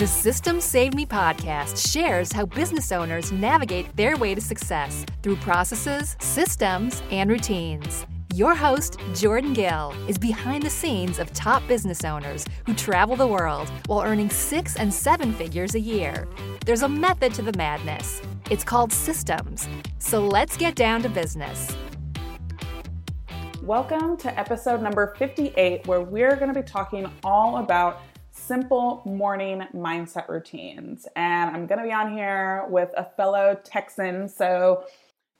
The Systems Saved Me podcast shares how business owners navigate their way to success through processes, systems, and routines. Your host, Jordan Gill, is behind the scenes of top business owners who travel the world while earning six and seven figures a year. There's a method to the madness. It's called systems. So let's get down to business. Welcome to episode number 58, where we're going to be talking all about simple morning mindset routines. And I'm going to be on here with a fellow Texan, so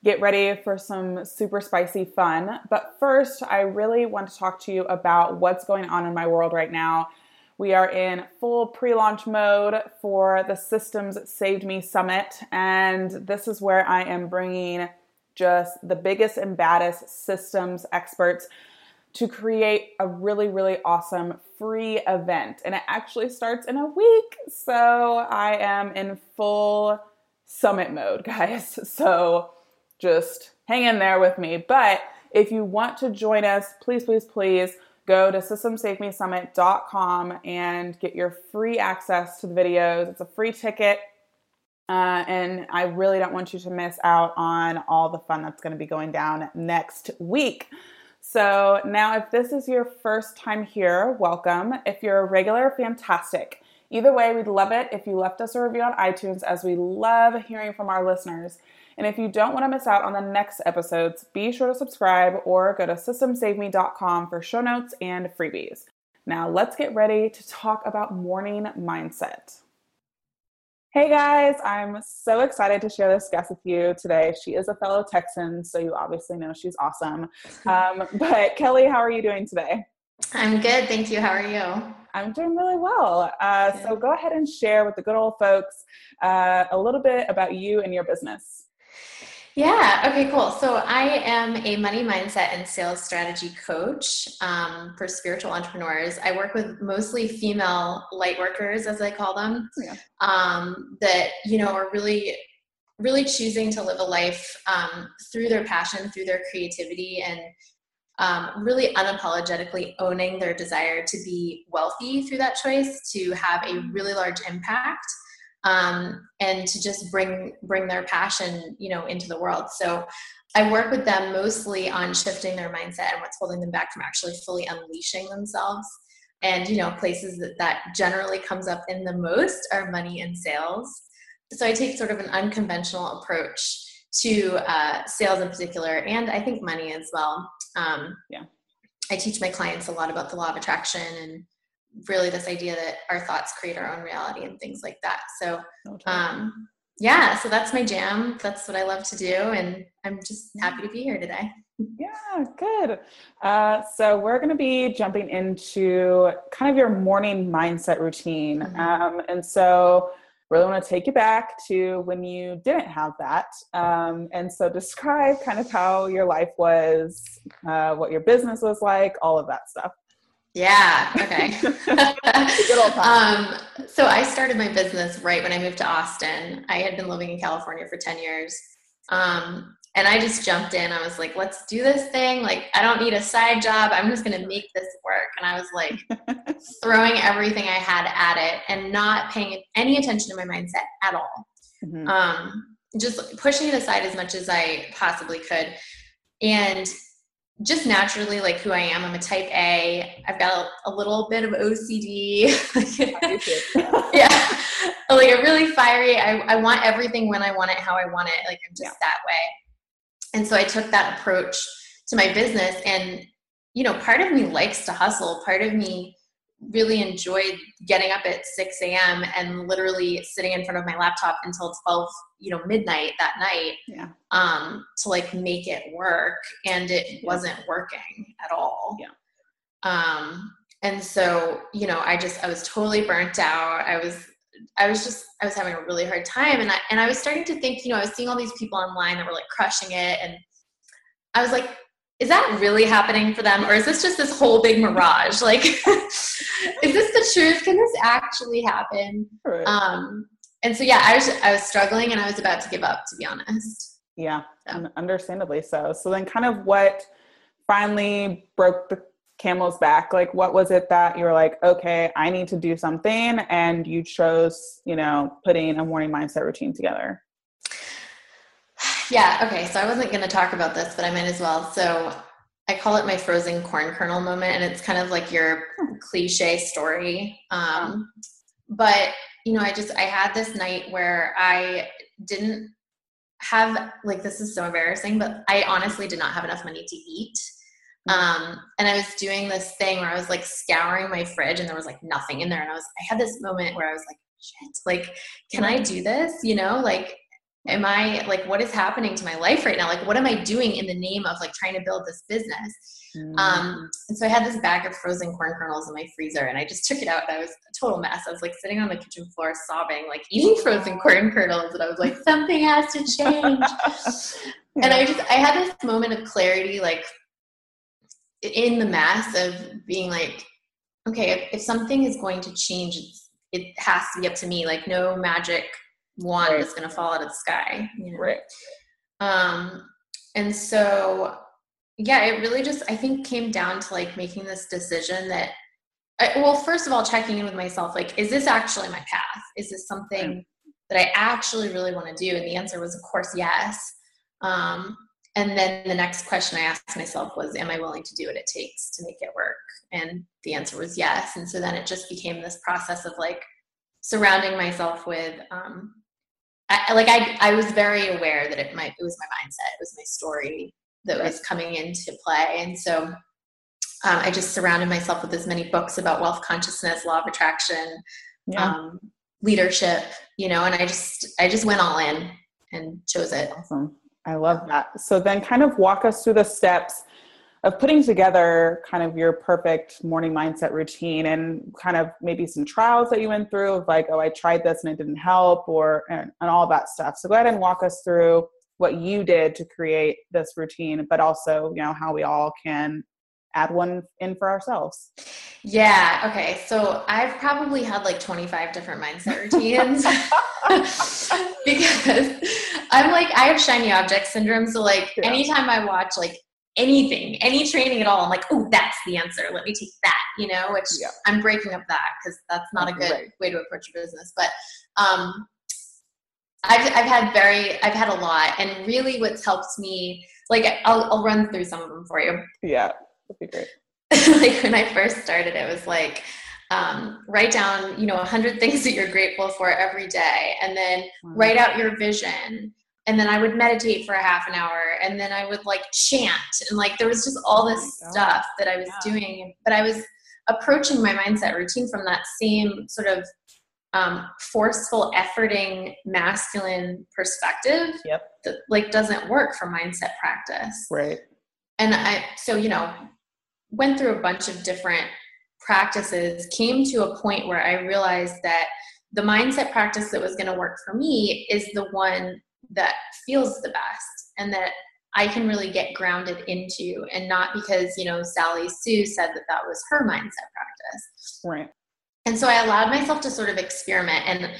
get ready for some super spicy fun. But first, I really want to talk to you about what's going on in my world right now. We are in full pre launch mode for the Systems Saved Me Summit, and this is where I am bringing just the biggest and baddest systems experts to create a really, really awesome free event. And it actually starts in a week. So I am in full summit mode, guys. So just hang in there with me. But if you want to join us, please, please, please go to systemsavemesummit.com and get your free access to the videos. It's a free ticket. Uh, and I really don't want you to miss out on all the fun that's going to be going down next week. So, now if this is your first time here, welcome. If you're a regular, fantastic. Either way, we'd love it if you left us a review on iTunes, as we love hearing from our listeners. And if you don't want to miss out on the next episodes, be sure to subscribe or go to systemsaveme.com for show notes and freebies. Now, let's get ready to talk about morning mindset. Hey guys, I'm so excited to share this guest with you today. She is a fellow Texan, so you obviously know she's awesome. Um, but Kelly, how are you doing today? I'm good, thank you. How are you? I'm doing really well. Uh, so go ahead and share with the good old folks uh, a little bit about you and your business. Yeah. Okay. Cool. So I am a money mindset and sales strategy coach um, for spiritual entrepreneurs. I work with mostly female light workers, as I call them, oh, yeah. um, that you know are really, really choosing to live a life um, through their passion, through their creativity, and um, really unapologetically owning their desire to be wealthy through that choice, to have a really large impact um, and to just bring bring their passion you know into the world. So i work with them mostly on shifting their mindset and what's holding them back from actually fully unleashing themselves. And you know places that that generally comes up in the most are money and sales. So i take sort of an unconventional approach to uh, sales in particular and i think money as well. Um, yeah. I teach my clients a lot about the law of attraction and really this idea that our thoughts create our own reality and things like that. So, um, yeah, so that's my jam. That's what I love to do. And I'm just happy to be here today. Yeah, good. Uh, so, we're going to be jumping into kind of your morning mindset routine. Mm-hmm. Um, and so, really want to take you back to when you didn't have that. Um, and so, describe kind of how your life was, uh, what your business was like, all of that stuff. Yeah. Okay. um, so I started my business right when I moved to Austin. I had been living in California for 10 years. Um, and I just jumped in. I was like, let's do this thing. Like, I don't need a side job. I'm just going to make this work. And I was like throwing everything I had at it and not paying any attention to my mindset at all. Mm-hmm. Um, just pushing it aside as much as I possibly could. And just naturally like who I am. I'm a type A. I've got a, a little bit of OCD. yeah. like a really fiery, I, I want everything when I want it, how I want it. Like I'm just yeah. that way. And so I took that approach to my business and you know, part of me likes to hustle. Part of me really enjoyed getting up at 6 a.m. and literally sitting in front of my laptop until 12, you know, midnight that night yeah. um, to like make it work. And it wasn't working at all. Yeah. Um, and so, you know, I just, I was totally burnt out. I was, I was just, I was having a really hard time. And I, and I was starting to think, you know, I was seeing all these people online that were like crushing it. And I was like, is that really happening for them or is this just this whole big mirage? Like is this the truth? Can this actually happen? Right. um and so yeah i was i was struggling and i was about to give up to be honest. Yeah so. understandably so. So then kind of what finally broke the camel's back? Like what was it that you were like okay i need to do something and you chose you know putting a morning mindset routine together yeah okay so i wasn't going to talk about this but i might as well so i call it my frozen corn kernel moment and it's kind of like your cliche story um, but you know i just i had this night where i didn't have like this is so embarrassing but i honestly did not have enough money to eat um, and I was doing this thing where I was like scouring my fridge and there was like nothing in there. And I was, I had this moment where I was like, shit, like, can I do this? You know, like, am I like, what is happening to my life right now? Like, what am I doing in the name of like trying to build this business? Mm. Um, and so I had this bag of frozen corn kernels in my freezer and I just took it out and I was a total mess. I was like sitting on the kitchen floor sobbing, like eating frozen corn kernels. And I was like, something has to change. yeah. And I just, I had this moment of clarity, like, in the mass of being like, okay, if, if something is going to change, it has to be up to me. Like no magic wand right. is going to fall out of the sky. You know? Right. Um, and so, yeah, it really just, I think came down to like making this decision that, I, well, first of all, checking in with myself, like, is this actually my path? Is this something that I actually really want to do? And the answer was, of course, yes. Um, and then the next question I asked myself was, Am I willing to do what it takes to make it work? And the answer was yes. And so then it just became this process of like surrounding myself with, um, I, like I, I was very aware that it might, it was my mindset, it was my story that was coming into play. And so um, I just surrounded myself with as many books about wealth consciousness, law of attraction, yeah. um, leadership, you know, and I just, I just went all in and chose it. Awesome. I love that. So then kind of walk us through the steps of putting together kind of your perfect morning mindset routine and kind of maybe some trials that you went through of like, oh, I tried this and it didn't help or and, and all that stuff. So go ahead and walk us through what you did to create this routine, but also, you know, how we all can add one in for ourselves. Yeah. Okay. So I've probably had like 25 different mindset routines because I'm like, I have shiny object syndrome. So like yeah. anytime I watch like anything, any training at all, I'm like, oh, that's the answer. Let me take that, you know, which yeah. I'm breaking up that because that's not a good right. way to approach your business. But um, I've, I've had very, I've had a lot. And really what's helped me, like I'll, I'll run through some of them for you. Yeah, that'd be great. like when I first started, it was like, um, write down, you know, a hundred things that you're grateful for every day, and then write out your vision. And then I would meditate for a half an hour, and then I would like chant, and like there was just all this oh stuff that I was yeah. doing. But I was approaching my mindset routine from that same sort of um, forceful, efforting, masculine perspective. Yep. That like doesn't work for mindset practice. Right. And I, so you know, went through a bunch of different practices, came to a point where I realized that the mindset practice that was going to work for me is the one that feels the best and that I can really get grounded into, and not because, you know, Sally Sue said that that was her mindset practice. Right. And so I allowed myself to sort of experiment. And,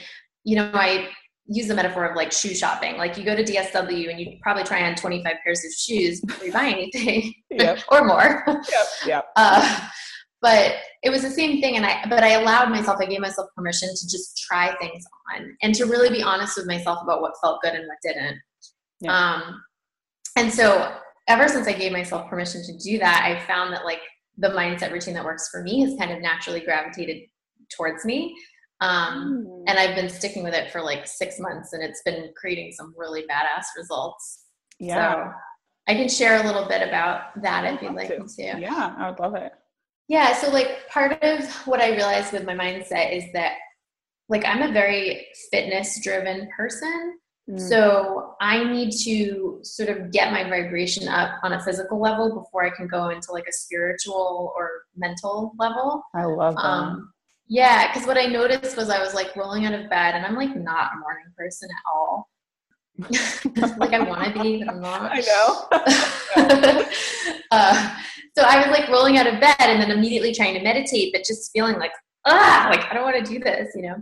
you know, I use the metaphor of like shoe shopping. Like you go to DSW and you probably try on 25 pairs of shoes before you buy anything yep. or more. Yep. Yep. Uh, but it was the same thing and i but i allowed myself i gave myself permission to just try things on and to really be honest with myself about what felt good and what didn't yeah. um and so ever since i gave myself permission to do that i found that like the mindset routine that works for me has kind of naturally gravitated towards me um, mm. and i've been sticking with it for like six months and it's been creating some really badass results yeah so i can share a little bit about that if you'd like to. me to yeah i would love it yeah, so like part of what I realized with my mindset is that like I'm a very fitness driven person. Mm. So I need to sort of get my vibration up on a physical level before I can go into like a spiritual or mental level. I love that. Um, yeah, because what I noticed was I was like rolling out of bed and I'm like not a morning person at all. like I want to be, but I'm not. I know. uh, so I was like rolling out of bed and then immediately trying to meditate, but just feeling like, ah, like I don't want to do this, you know?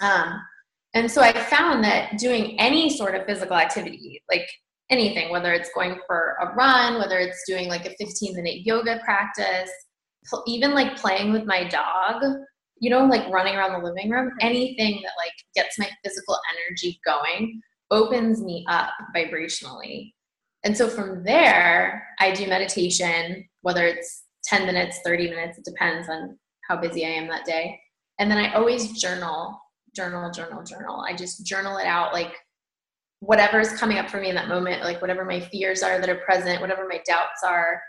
Um, and so I found that doing any sort of physical activity, like anything, whether it's going for a run, whether it's doing like a 15 minute yoga practice, even like playing with my dog, you know, like running around the living room, anything that like gets my physical energy going opens me up vibrationally. And so from there, I do meditation, whether it's 10 minutes, 30 minutes, it depends on how busy I am that day. And then I always journal, journal, journal, journal. I just journal it out like whatever is coming up for me in that moment, like whatever my fears are that are present, whatever my doubts are.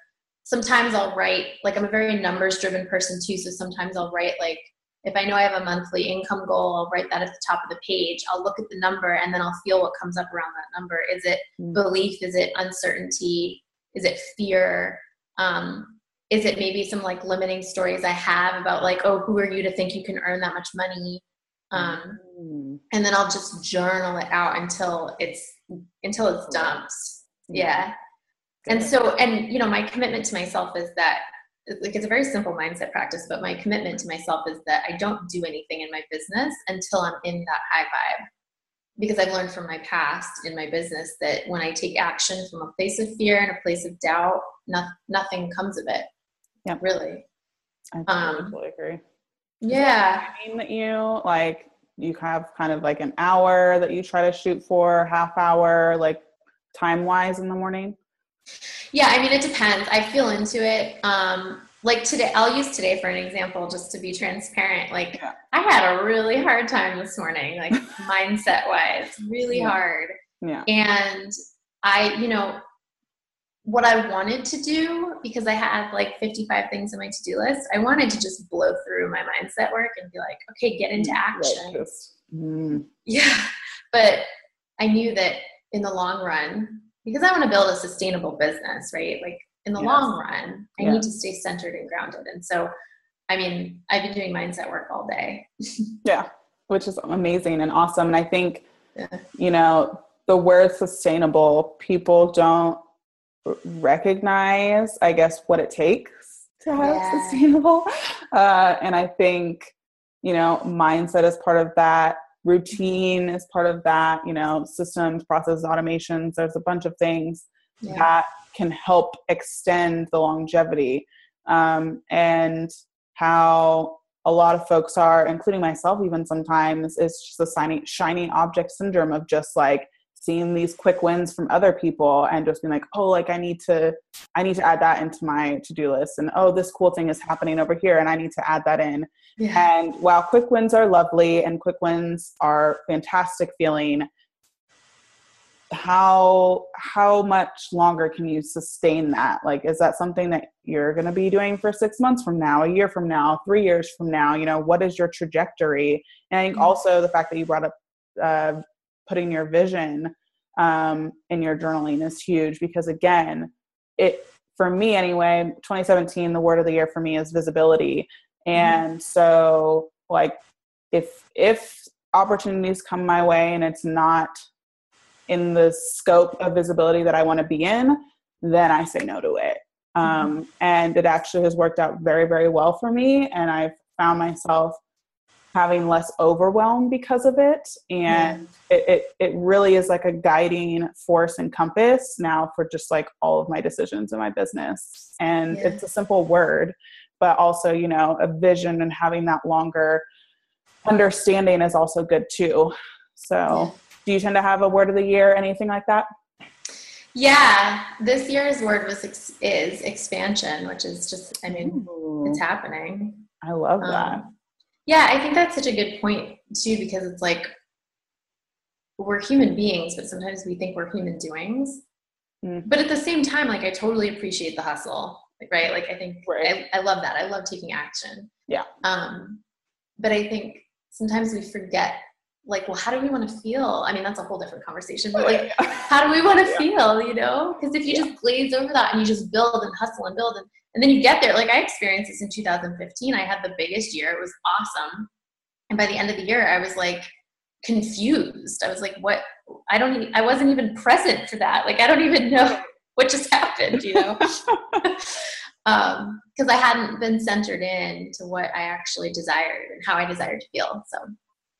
Sometimes I'll write, like I'm a very numbers driven person too. So sometimes I'll write like if I know I have a monthly income goal, I'll write that at the top of the page. I'll look at the number and then I'll feel what comes up around that number. Is it mm. belief? Is it uncertainty? Is it fear? Um, is it maybe some like limiting stories I have about like, oh, who are you to think you can earn that much money? Um, mm. And then I'll just journal it out until it's until it's dumped. Yeah. And so, and you know, my commitment to myself is that like it's a very simple mindset practice, but my commitment to myself is that I don't do anything in my business until I'm in that high vibe. Because I've learned from my past in my business that when I take action from a place of fear and a place of doubt, no, nothing comes of it. Yeah, really. I totally um, agree. Yeah. I mean that you like you have kind of like an hour that you try to shoot for, half hour, like time wise in the morning. Yeah, I mean, it depends. I feel into it. Um, like today, I'll use today for an example just to be transparent. Like, yeah. I had a really hard time this morning, like mindset wise, really yeah. hard. Yeah. And I, you know, what I wanted to do because I had like 55 things on my to do list, I wanted to just blow through my mindset work and be like, okay, get into mm, action. Mm. Yeah. But I knew that in the long run, because I want to build a sustainable business, right? Like in the yes. long run, I need to stay centered and grounded. And so, I mean, I've been doing mindset work all day. yeah, which is amazing and awesome. And I think, yeah. you know, the word sustainable, people don't recognize, I guess, what it takes to have yeah. sustainable. Uh, and I think, you know, mindset is part of that routine is part of that you know systems process automations there's a bunch of things yeah. that can help extend the longevity um, and how a lot of folks are including myself even sometimes is just a shiny, shiny object syndrome of just like seeing these quick wins from other people and just being like oh like i need to i need to add that into my to-do list and oh this cool thing is happening over here and i need to add that in yeah. and while quick wins are lovely and quick wins are fantastic feeling how how much longer can you sustain that like is that something that you're going to be doing for six months from now a year from now three years from now you know what is your trajectory and i think mm-hmm. also the fact that you brought up uh, putting your vision um, in your journaling is huge because again it for me anyway 2017 the word of the year for me is visibility and mm-hmm. so like if if opportunities come my way and it's not in the scope of visibility that i want to be in then i say no to it um, mm-hmm. and it actually has worked out very very well for me and i've found myself having less overwhelm because of it and it, it, it really is like a guiding force and compass now for just like all of my decisions in my business and yeah. it's a simple word but also you know a vision and having that longer understanding is also good too so do you tend to have a word of the year anything like that yeah this year's word was ex- is expansion which is just i mean Ooh. it's happening i love that um, yeah, I think that's such a good point too, because it's like we're human beings, but sometimes we think we're human doings. Mm. But at the same time, like I totally appreciate the hustle, right? Like I think right. I, I love that. I love taking action. Yeah. Um, but I think sometimes we forget like well how do we want to feel i mean that's a whole different conversation but like how do we want to yeah. feel you know because if you yeah. just glaze over that and you just build and hustle and build and and then you get there like i experienced this in 2015 i had the biggest year it was awesome and by the end of the year i was like confused i was like what i don't even, i wasn't even present for that like i don't even know what just happened you know? Um because i hadn't been centered in to what i actually desired and how i desired to feel so.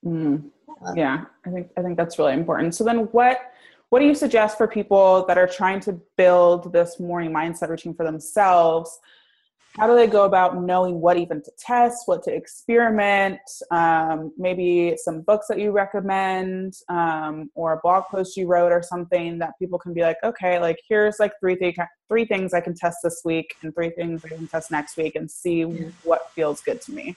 Mm. yeah i think i think that's really important. So then what what do you suggest for people that are trying to build this morning mindset routine for themselves how do they go about knowing what even to test, what to experiment? Um, maybe some books that you recommend, um, or a blog post you wrote, or something that people can be like, okay, like here's like three th- three things I can test this week, and three things I can test next week, and see yeah. what feels good to me.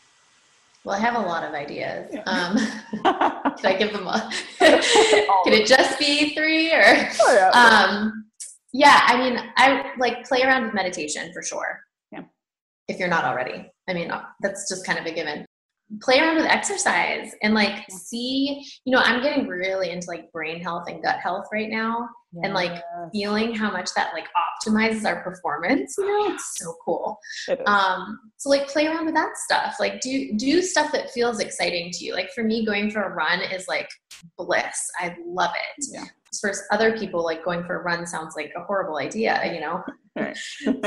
Well, I have a lot of ideas. Yeah. Um, can I give them a? can it just be three or? Oh, yeah. Um, yeah, I mean, I like play around with meditation for sure if you're not already. I mean, that's just kind of a given. Play around with exercise and like see, you know, I'm getting really into like brain health and gut health right now yes. and like feeling how much that like optimizes our performance, you know, it's so cool. Um, so like play around with that stuff. Like do do stuff that feels exciting to you. Like for me, going for a run is like bliss. I love it. Yeah. For other people, like going for a run sounds like a horrible idea, you know? Right.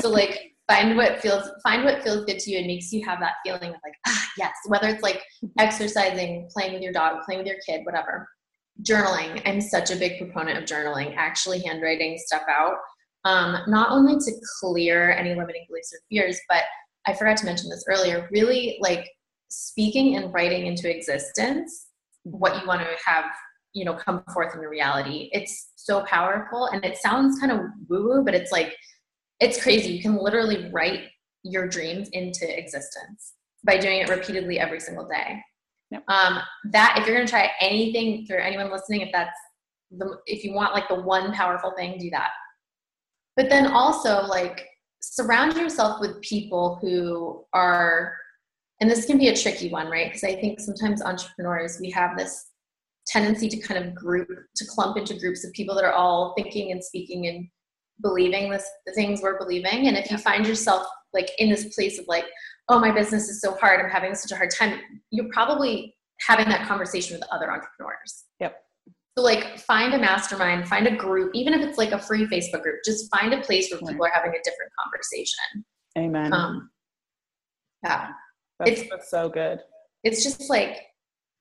so like find what feels find what feels good to you and makes you have that feeling of like ah yes whether it's like exercising playing with your dog playing with your kid whatever. Journaling i'm such a big proponent of journaling actually handwriting stuff out. Um, not only to clear any limiting beliefs or fears but i forgot to mention this earlier really like speaking and writing into existence what you want to have you know come forth in your reality. It's so powerful and it sounds kind of woo woo but it's like it's crazy. You can literally write your dreams into existence by doing it repeatedly every single day. Yep. Um, that if you're going to try anything for anyone listening, if that's the, if you want like the one powerful thing, do that. But then also like surround yourself with people who are, and this can be a tricky one, right? Because I think sometimes entrepreneurs, we have this tendency to kind of group, to clump into groups of people that are all thinking and speaking and believing this the things we're believing. And if you find yourself like in this place of like oh my business is so hard i'm having such a hard time you're probably having that conversation with other entrepreneurs. Yep. So like find a mastermind find a group even if it's like a free facebook group just find a place where people are having a different conversation. Amen. Um, yeah. That's, it's that's so good. it's just like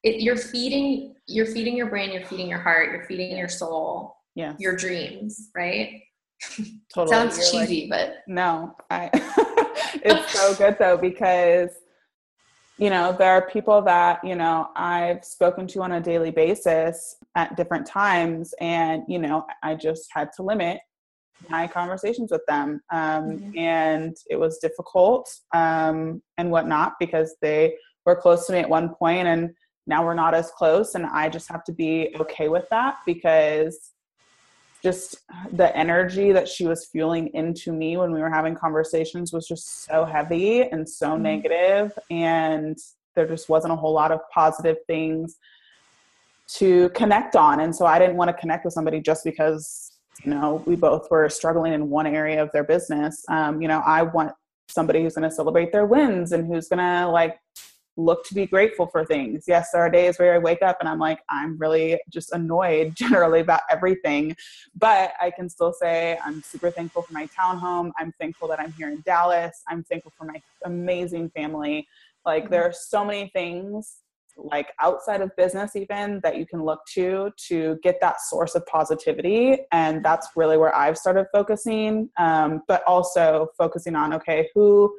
it, you're feeding you're feeding your brain you're feeding your heart you're feeding your soul yeah your dreams right totally. Sounds You're cheesy, like, but no, I. it's so good though because you know there are people that you know I've spoken to on a daily basis at different times, and you know I just had to limit my conversations with them, um, mm-hmm. and it was difficult um, and whatnot because they were close to me at one point and now we're not as close and i just have to be okay with that because just the energy that she was fueling into me when we were having conversations was just so heavy and so mm-hmm. negative and there just wasn't a whole lot of positive things to connect on and so i didn't want to connect with somebody just because you know we both were struggling in one area of their business um, you know i want somebody who's going to celebrate their wins and who's going to like look to be grateful for things. Yes, there are days where I wake up and I'm like, I'm really just annoyed generally about everything. But I can still say I'm super thankful for my townhome. I'm thankful that I'm here in Dallas. I'm thankful for my amazing family. Like there are so many things like outside of business even that you can look to to get that source of positivity and that's really where i've started focusing um, but also focusing on okay who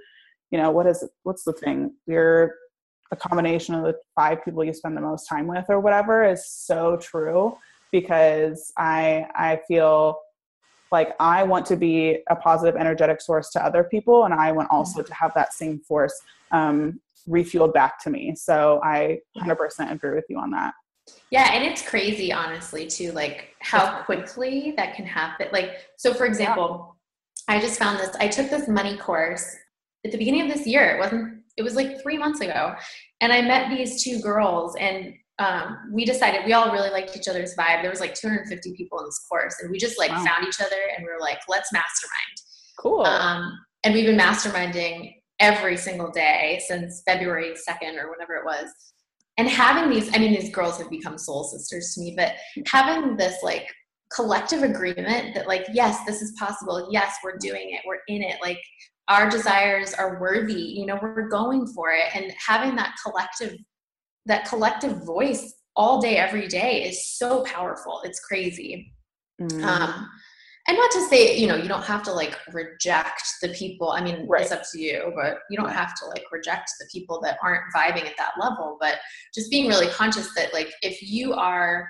you know what is what's the thing you're a combination of the five people you spend the most time with or whatever is so true because I I feel like I want to be a positive energetic source to other people and I want also to have that same force um, refueled back to me. So I 100% agree with you on that. Yeah, and it's crazy honestly too like how quickly that can happen. Like so for example, yeah. I just found this I took this money course at the beginning of this year. It wasn't it was like three months ago. And I met these two girls and um, we decided we all really liked each other's vibe. There was like 250 people in this course and we just like wow. found each other and we were like, let's mastermind. Cool. Um, and we've been masterminding every single day since February 2nd or whatever it was. And having these, I mean, these girls have become soul sisters to me, but having this like collective agreement that like, yes, this is possible. Yes, we're doing it. We're in it. Like our desires are worthy you know we're going for it. And having that collective that collective voice all day every day is so powerful. It's crazy. Mm. um, and not to say you know you don't have to like reject the people i mean Right. it's up to you but you don't have to like reject the people that aren't vibing at that level. But just being really conscious that like if you are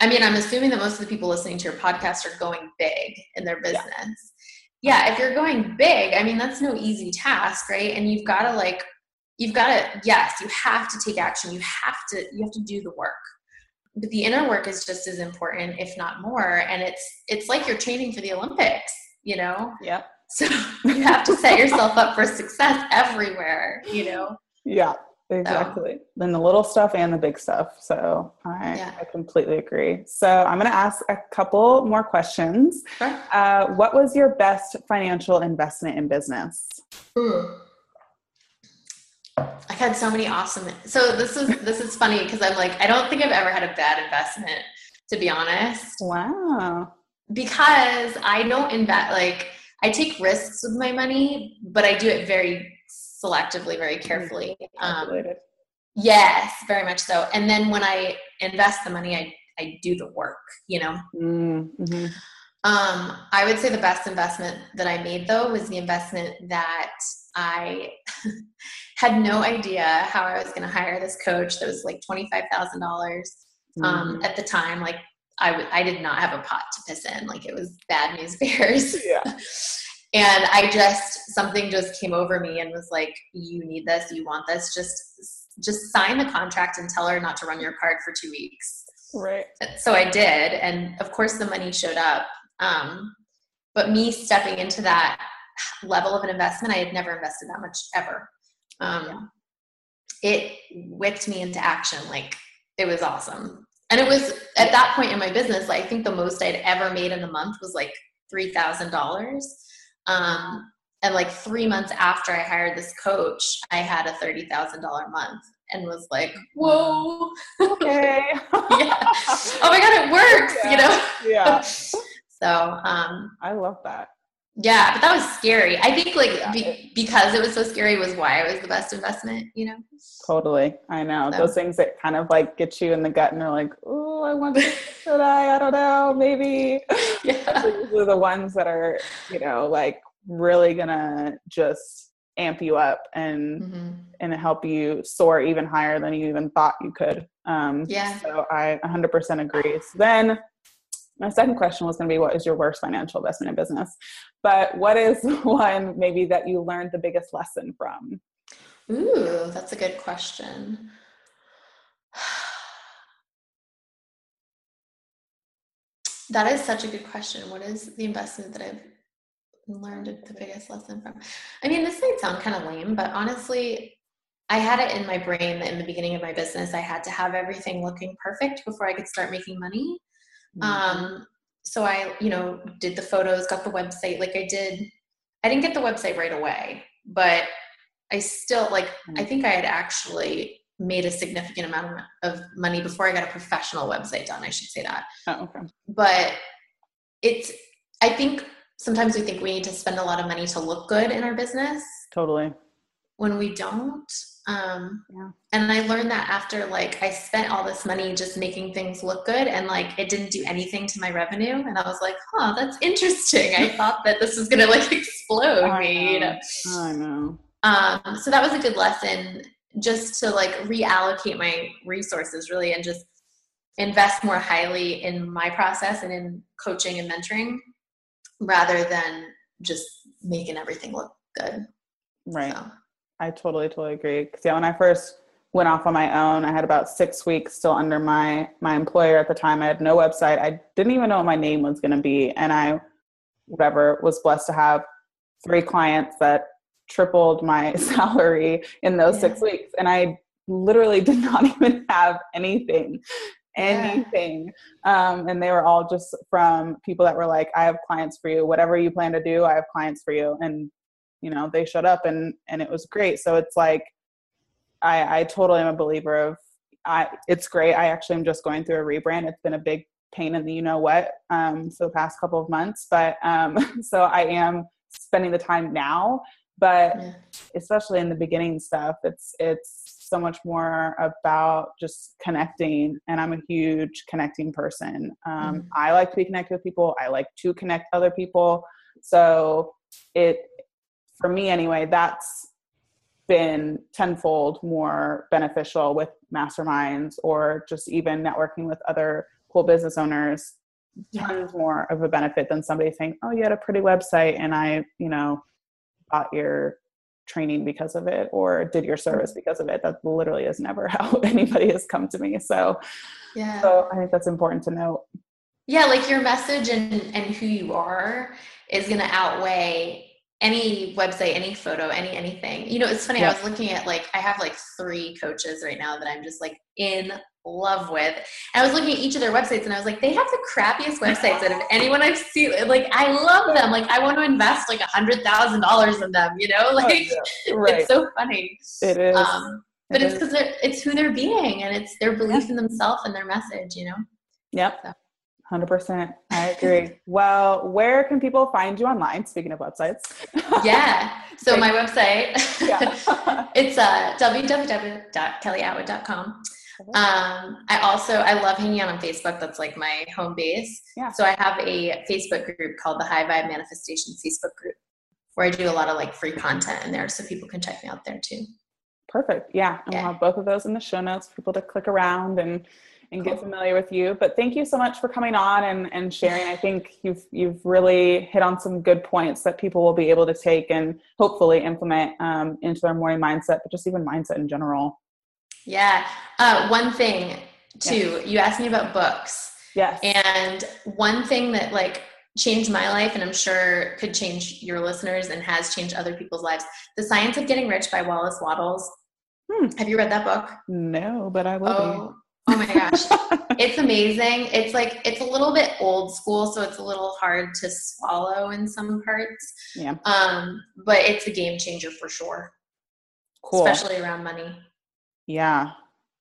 i mean i'm assuming that most of the people listening to your podcast are going big in their business yeah if you're going big i mean that's no easy task right? And you've got to like you've got to yes you have to take action. You have to you have to do the work. But the inner work is just as important if not more and it's it's like you're training for the olympics you know? Yeah. so you have to set yourself up for success everywhere you know? Yeah, exactly. Then the little stuff and the big stuff. So I, Yeah. I completely agree. So I'm going to ask a couple more questions. Sure. Uh, what was your best financial investment in business? i've had so many awesome so this is this is funny because i'm like i don't think i've ever had a bad investment to be honest Wow. because I don't invest like I take risks with my money, but I do it very selectively, very carefully. Um, yes, very much so. And then when I invest the money, I I do the work. You know, Mm-hmm. um, I would say the best investment that I made though was the investment that I had no idea how I was going to hire this coach. That was like twenty five thousand dollars Mm-hmm. um, at the time. Like I w- I did not have a pot to piss in. Like it was bad news bears. Yeah. and I just something just came over me and was like, "You need this. You want this. Just just sign the contract and tell her not to run your card for two weeks." Right. So I did, and of course the money showed up. Um, but me stepping into that level of an investment, I had never invested that much ever. Um, It whipped me into action. Like it was awesome. And it was at that point in my business, like, I think the most I'd ever made in a month was like three thousand dollars. Um, and like three months after I hired this coach, I had a thirty thousand dollar month, and was like, "Whoa, Okay. yeah. oh my god, it works!" You know. yeah. So, um, I love that. Yeah, but that was scary. I think like Yeah, be, because it was so scary was why it was the best investment. You know. Totally. I know. So. Those things that kind of like get you in the gut and they're like, oh, I want to, should I? I don't know. Maybe. Yeah. These are the ones that are, you know, like really gonna just amp you up and hmm and help you soar even higher than you even thought you could. Um, Yeah. So I 100% agree. So then my second question was going to be what is your worst financial investment in business? But what is one maybe that you learned the biggest lesson from? Ooh, that's a good question. That is such a good question. What is the investment that I've learned the biggest lesson from? I mean, this might sound kind of lame, but honestly, I had it in my brain that in the beginning of my business, I had to have everything looking perfect before I could start making money. Mm-hmm. Um, so I, you know, did the photos, got the website. Like I did, I didn't get the website right away, but I still like. I think I had actually made a significant amount of money before I got a professional website done. I should say that. oh, okay. But it's. I think sometimes we think we need to spend a lot of money to look good in our business Totally. when we don't. Um, Yeah. And I learned that after like I spent all this money just making things look good and like it didn't do anything to my revenue. And I was like, huh, that's interesting. I thought that this was gonna like explode I me. You know. know? I know. Um, so that was a good lesson just to like reallocate my resources really and just invest more highly in my process and in coaching and mentoring rather than just making everything look good. Right. So. I totally, totally agree. Because yeah, when I first went off on my own, I had about six weeks still under my my employer at the time. I had no website. I didn't even know what my name was going to be, and I, whatever, was blessed to have three clients that tripled my salary in those Yeah. six weeks, and I literally did not even have anything Yeah. anything um, and they were all just from people that were like i have clients for you whatever you plan to do i have clients for you and you know they showed up and and it was great so it's like i i totally am a believer of i it's great i actually am just going through a rebrand it's been a big pain in the you know what um for the past couple of months but um so i am spending the time now but Yeah. especially in the beginning stuff it's it's so much more about just connecting. And I'm a huge connecting person. Um, mm-hmm. I like to be connected with people, I like to connect other people. So it, for me anyway, that's been tenfold more beneficial with masterminds or just even networking with other cool business owners. Tons more of a benefit than somebody saying oh you had a pretty website and i you know bought your training because of it or did your service because of it. That literally is never how anybody has come to me. So yeah. so i think that's important to note. Yeah like your message and and who you are is going to outweigh any website, any photo, any anything. You know, it's funny. Yeah. I was looking at like I have like three coaches right now that I'm just like in love with. And I was looking at each of their websites and I was like, they have the crappiest websites that of anyone I've seen. Like I love them. Like I want to invest like a hundred thousand dollars in them. You know, oh, like oh, yeah. right. it's so funny. It is. Um, but it it's because it's who they're being and it's their belief yeah. in themselves and their message. You know. Yep. So. 100%. I agree. well, where can people find you online? Speaking of websites. yeah. So my website, it's uh, www.kellyatwood.com. Um, I also, I love hanging out on Facebook. That's like my home base. Yeah. So I have a Facebook group called the High Vibe Manifestation Facebook group where I do a lot of like free content in there so people can check me out there too. Perfect. Yeah. And yeah. we'll have both of those in the show notes for people to click around and and get familiar with you. But thank you so much for coming on and, and sharing. I think you've you've really hit on some good points that people will be able to take and hopefully implement um, into their morning mindset, but just even mindset in general. Yeah. Uh, one thing too, yes. you asked me about books. Yes. And one thing that like changed my life and I'm sure could change your listeners and has changed other people's lives. The Science of Getting Rich by Wallace Wattles. Hmm. Have you read that book? No, but I will. Oh, Oh my gosh. it's amazing. It's like it's a little bit old school, so it's a little hard to swallow in some parts. Yeah. Um, but it's a game changer for sure. Cool. Especially around money. Yeah.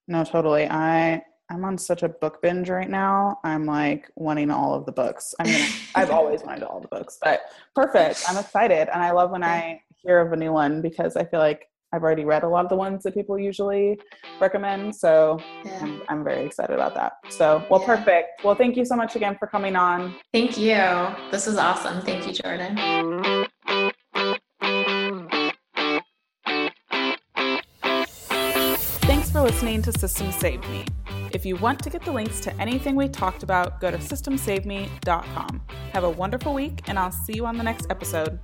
No, totally. I I'm on such a book binge right now. I'm like wanting all of the books. I mean, I've always wanted all the books, but perfect. I'm excited. And I love when I hear of a new one because I feel like I've already read a lot of the ones that people usually recommend. So yeah. I'm, I'm, very excited about that. So, well, yeah. perfect. Well, thank you so much again for coming on. Thank you. This was awesome. Thank you, Jordan. Thanks for listening to Systems Saved Me. If you want to get the links to anything we talked about, go to systemsaveme.com. Have a wonderful week, and I'll see you on the next episode.